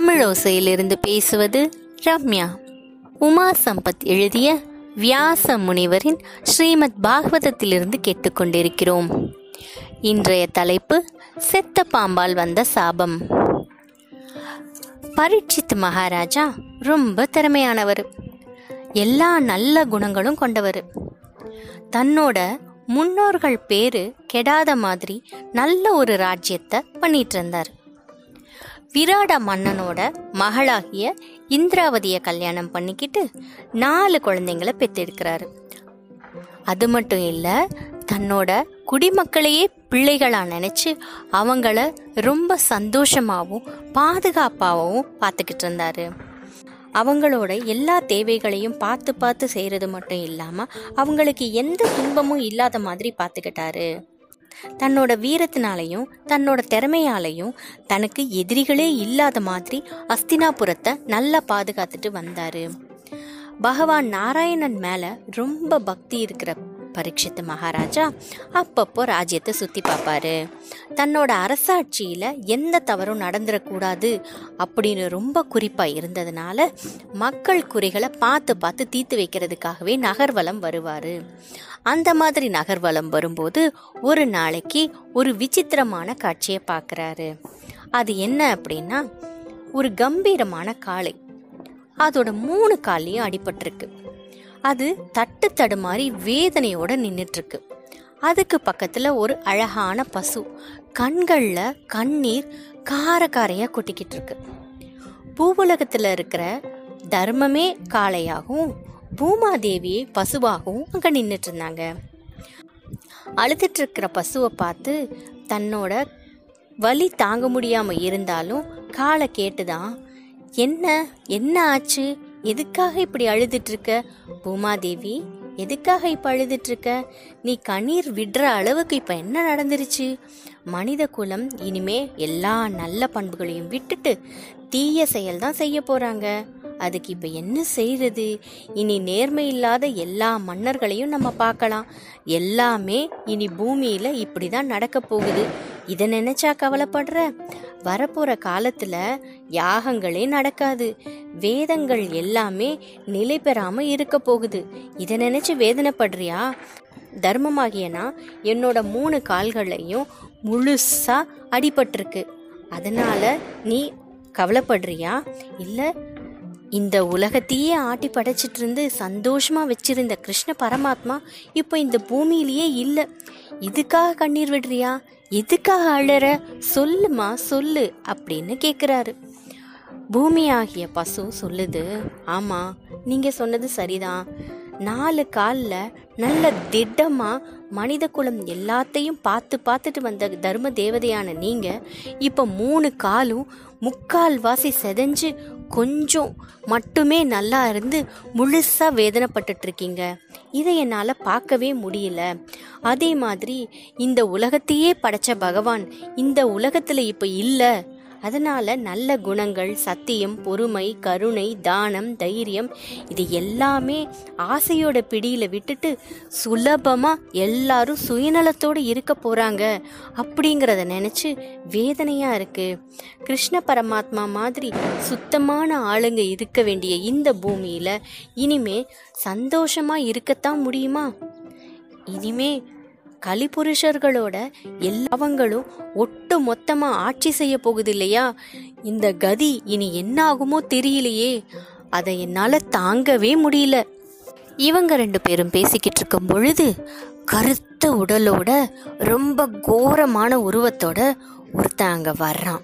தமிழோசையிலிருந்து பேசுவது ரம்யா. உமா சம்பத் எழுதிய வியாச முனிவரின் ஸ்ரீமத் பாகவதத்திலிருந்து கேட்டுக்கொண்டிருக்கிறோம். இன்றைய தலைப்பு செத்த பாம்பால் வந்த சாபம். பரீட்சித் மகாராஜா ரொம்ப திறமையானவர். எல்லா நல்ல குணங்களும் கொண்டவர். தன்னோட முன்னோர்கள் பேரு கெடாத மாதிரி நல்ல ஒரு ராஜ்யத்தை பண்ணிட்டு இருந்தார். விராட மன்னனோட மகளாகிய இந்திராவதிய கல்யாணம் பண்ணிக்கிட்டு நாலு குழந்தைங்களை பெற்றெடுக்கிறாரு. அது மட்டும் இல்ல தன்னோட குடிமக்களையே பிள்ளைகளா நினைச்சு அவங்கள ரொம்ப சந்தோஷமாகவும் பாதுகாப்பாகவும் பார்த்துக்கிட்டு இருந்தாரு. அவங்களோட எல்லா தேவைகளையும் பார்த்து பார்த்து செய்யறது மட்டும் இல்லாம அவங்களுக்கு எந்த துன்பமும் இல்லாத மாதிரி பார்த்துக்கிட்டாரு. தன்னோட வீரத்தினாலையும் தன்னோட திறமையாலையும் தனக்கு எதிரிகளே இல்லாத மாதிரி அஸ்தினாபுரத்தை நல்லா பாதுகாத்துட்டு வந்தாரு. பகவான் நாராயணன் மேல ரொம்ப பக்தி இருக்கிற பரீட்சித்து மகாராஜா அப்பப்போ ராஜ்யத்தை சுத்தி பார்ப்பாரு. தன்னோட அரசாட்சியில எந்த தவறும் நடந்துடக்கூடாது அப்படின்னு ரொம்ப குறிப்பா இருந்ததுனால மக்கள் குறைகளை பார்த்து பார்த்து தீர்த்து வைக்கிறதுக்காகவே நகர்வலம் வருவாரு. அந்த மாதிரி நகர்வலம் வரும்போது ஒரு நாளைக்கு ஒரு விசித்திரமான காட்சியை பார்க்குறாரு. அது என்ன அப்படின்னா ஒரு கம்பீரமான காளை. அதோட மூணு காலையும் அடிபட்டிருக்கு. அது தட்டு தடுமாறி வேதனையோட நின்றுட்டு இருக்கு அதுக்கு பக்கத்துல ஒரு அழகான பசு கண்கள்ல கண்ணீர் கார காரையா கொட்டிக்கிட்டு இருக்கு பூவுலகத்துல இருக்கிற தர்மமே காளையாகவும் பூமாதேவியே பசுவாகவும் அங்க நின்றுட்டு இருந்தாங்க அழுதுட்டு இருக்கிற பசுவை பார்த்து தன்னோட வலி தாங்க முடியாம இருந்தாலும் காலை கேட்டுதான் என்ன என்ன ஆச்சு? எதுக்காக இப்படி அழுதுட்டு இருக்க பூமாதேவி எதுக்காக இப்ப அழுதுட்டு இருக்க நீ கண்ணீர் விடுற அளவுக்கு இப்ப என்ன நடந்துருச்சு? மனித குலம் இனிமே எல்லா நல்ல பண்புகளையும் விட்டுட்டு தீய செயல் தான் செய்ய போறாங்க. அதுக்கு இப்ப என்ன செய்யறது இனி நேர்மை இல்லாத எல்லா மன்னர்களையும் நம்ம பார்க்கலாம். எல்லாமே இனி பூமியில இப்படிதான் நடக்க போகுது. இதை நினைச்சா கவலைப்படுற? வரப்போற காலத்துல யாகங்களே நடக்காது. வேதங்கள் எல்லாமே நிலை பெறாம இருக்க போகுது. இதை நினைச்சு வேதனைப்படுறியா? தர்மமாகியனா என்னோட மூணு கால்களையும் முழுசா அடிபட்டிருக்கு. அதனால நீ கவலைப்படுறியா? இல்ல இந்த உலகத்தையே ஆட்டி படைச்சிட்டு இருந்து சந்தோஷமா வச்சிருந்த கிருஷ்ண பரமாத்மா இப்போ இந்த பூமியிலேயே இல்ல. இதுக்காக கண்ணீர் விடுறியா? எதுக்காக அழற சொல்லுமா சொல்லு அப்படின்னு கேக்குறாரு. பூமியாகிய பசு சொல்லுது ஆமாம் நீங்கள் சொன்னது சரிதான். நாலு காலில் நல்ல திட்டமாக மனித குலம் எல்லாத்தையும் பார்த்து பார்த்துட்டு வந்த தர்ம தேவதையான நீங்கள் இப்போ மூணு காலும் முக்கால் வாசி செதஞ்சு கொஞ்சம் மட்டுமே நல்லா இருந்து முழுசாக வேதனைப்பட்டுட்ருக்கீங்க. இதை என்னால் பார்க்கவே முடியல. அதே மாதிரி இந்த உலகத்தையே படைச்ச பகவான் இந்த உலகத்தில் இப்போ இல்லை. அதனால நல்ல குணங்கள் சத்தியம் பொறுமை கருணை தானம் தைரியம் இது எல்லாமே ஆசையோட பிடியில விட்டுட்டு சுலபமா எல்லாரும் சுயநலத்தோடு இருக்க போறாங்க அப்படிங்கிறத நினைச்சு வேதனையா இருக்கு. கிருஷ்ண பரமாத்மா மாதிரி சுத்தமான ஆளுங்க இருக்க வேண்டிய இந்த பூமியில இனிமே சந்தோஷமா இருக்கத்தான் முடியுமா? இனிமே கலிபுருஷர்களோட எல்லாவங்களும் ஒட்டு மொத்தமா ஆட்சி செய்ய போகுது இல்லையா இந்த கதி இனி என்ன ஆகுமோ தெரியலையே. அதை என்னால தாங்கவே முடியல. இவங்க ரெண்டு பேரும் பேசிக்கிட்டு இருக்கும் பொழுது கருத்த உடலோட ரொம்ப கோரமான உருவத்தோட ஒருத்தன் அங்க வர்றான்.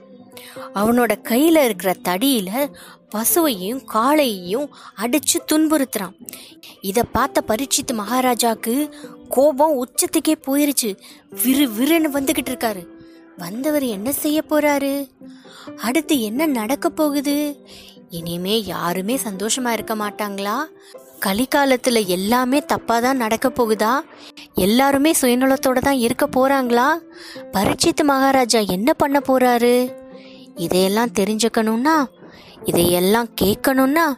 அவனோட கையில இருக்கிற தடியில பசுவையும் காளையையும் அடிச்சு துன்புறுத்துறான். இத பார்த்த பரீட்சித்து மகாராஜாக்கு கோபம் உச்சத்துக்கே போயிருச்சு. விறு விறுன்னு வந்துகிட்டு இருக்காரு. வந்தவர் என்ன செய்ய போறாரு? அடுத்து என்ன நடக்க போகுது? இனிமே யாருமே சந்தோஷமா இருக்க மாட்டாங்களா? கலிகாலத்துல எல்லாமே தப்பா தான் நடக்க போகுதா? எல்லாருமே சுயநலத்தோட தான் இருக்க போறாங்களா? பரீட்சித்து மகாராஜா என்ன பண்ண போறாரு? இதையெல்லாம் தெரிஞ்சுக்கணும்னா இதையெல்லாம் கேட்கணும்னா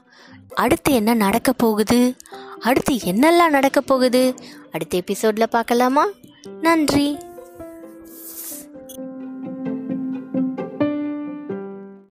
அடுத்து என்ன நடக்க போகுது? அடுத்து என்னெல்லாம் நடக்க போகுது? அடுத்த எபிசோட்ல பார்க்கலாமா? நன்றி.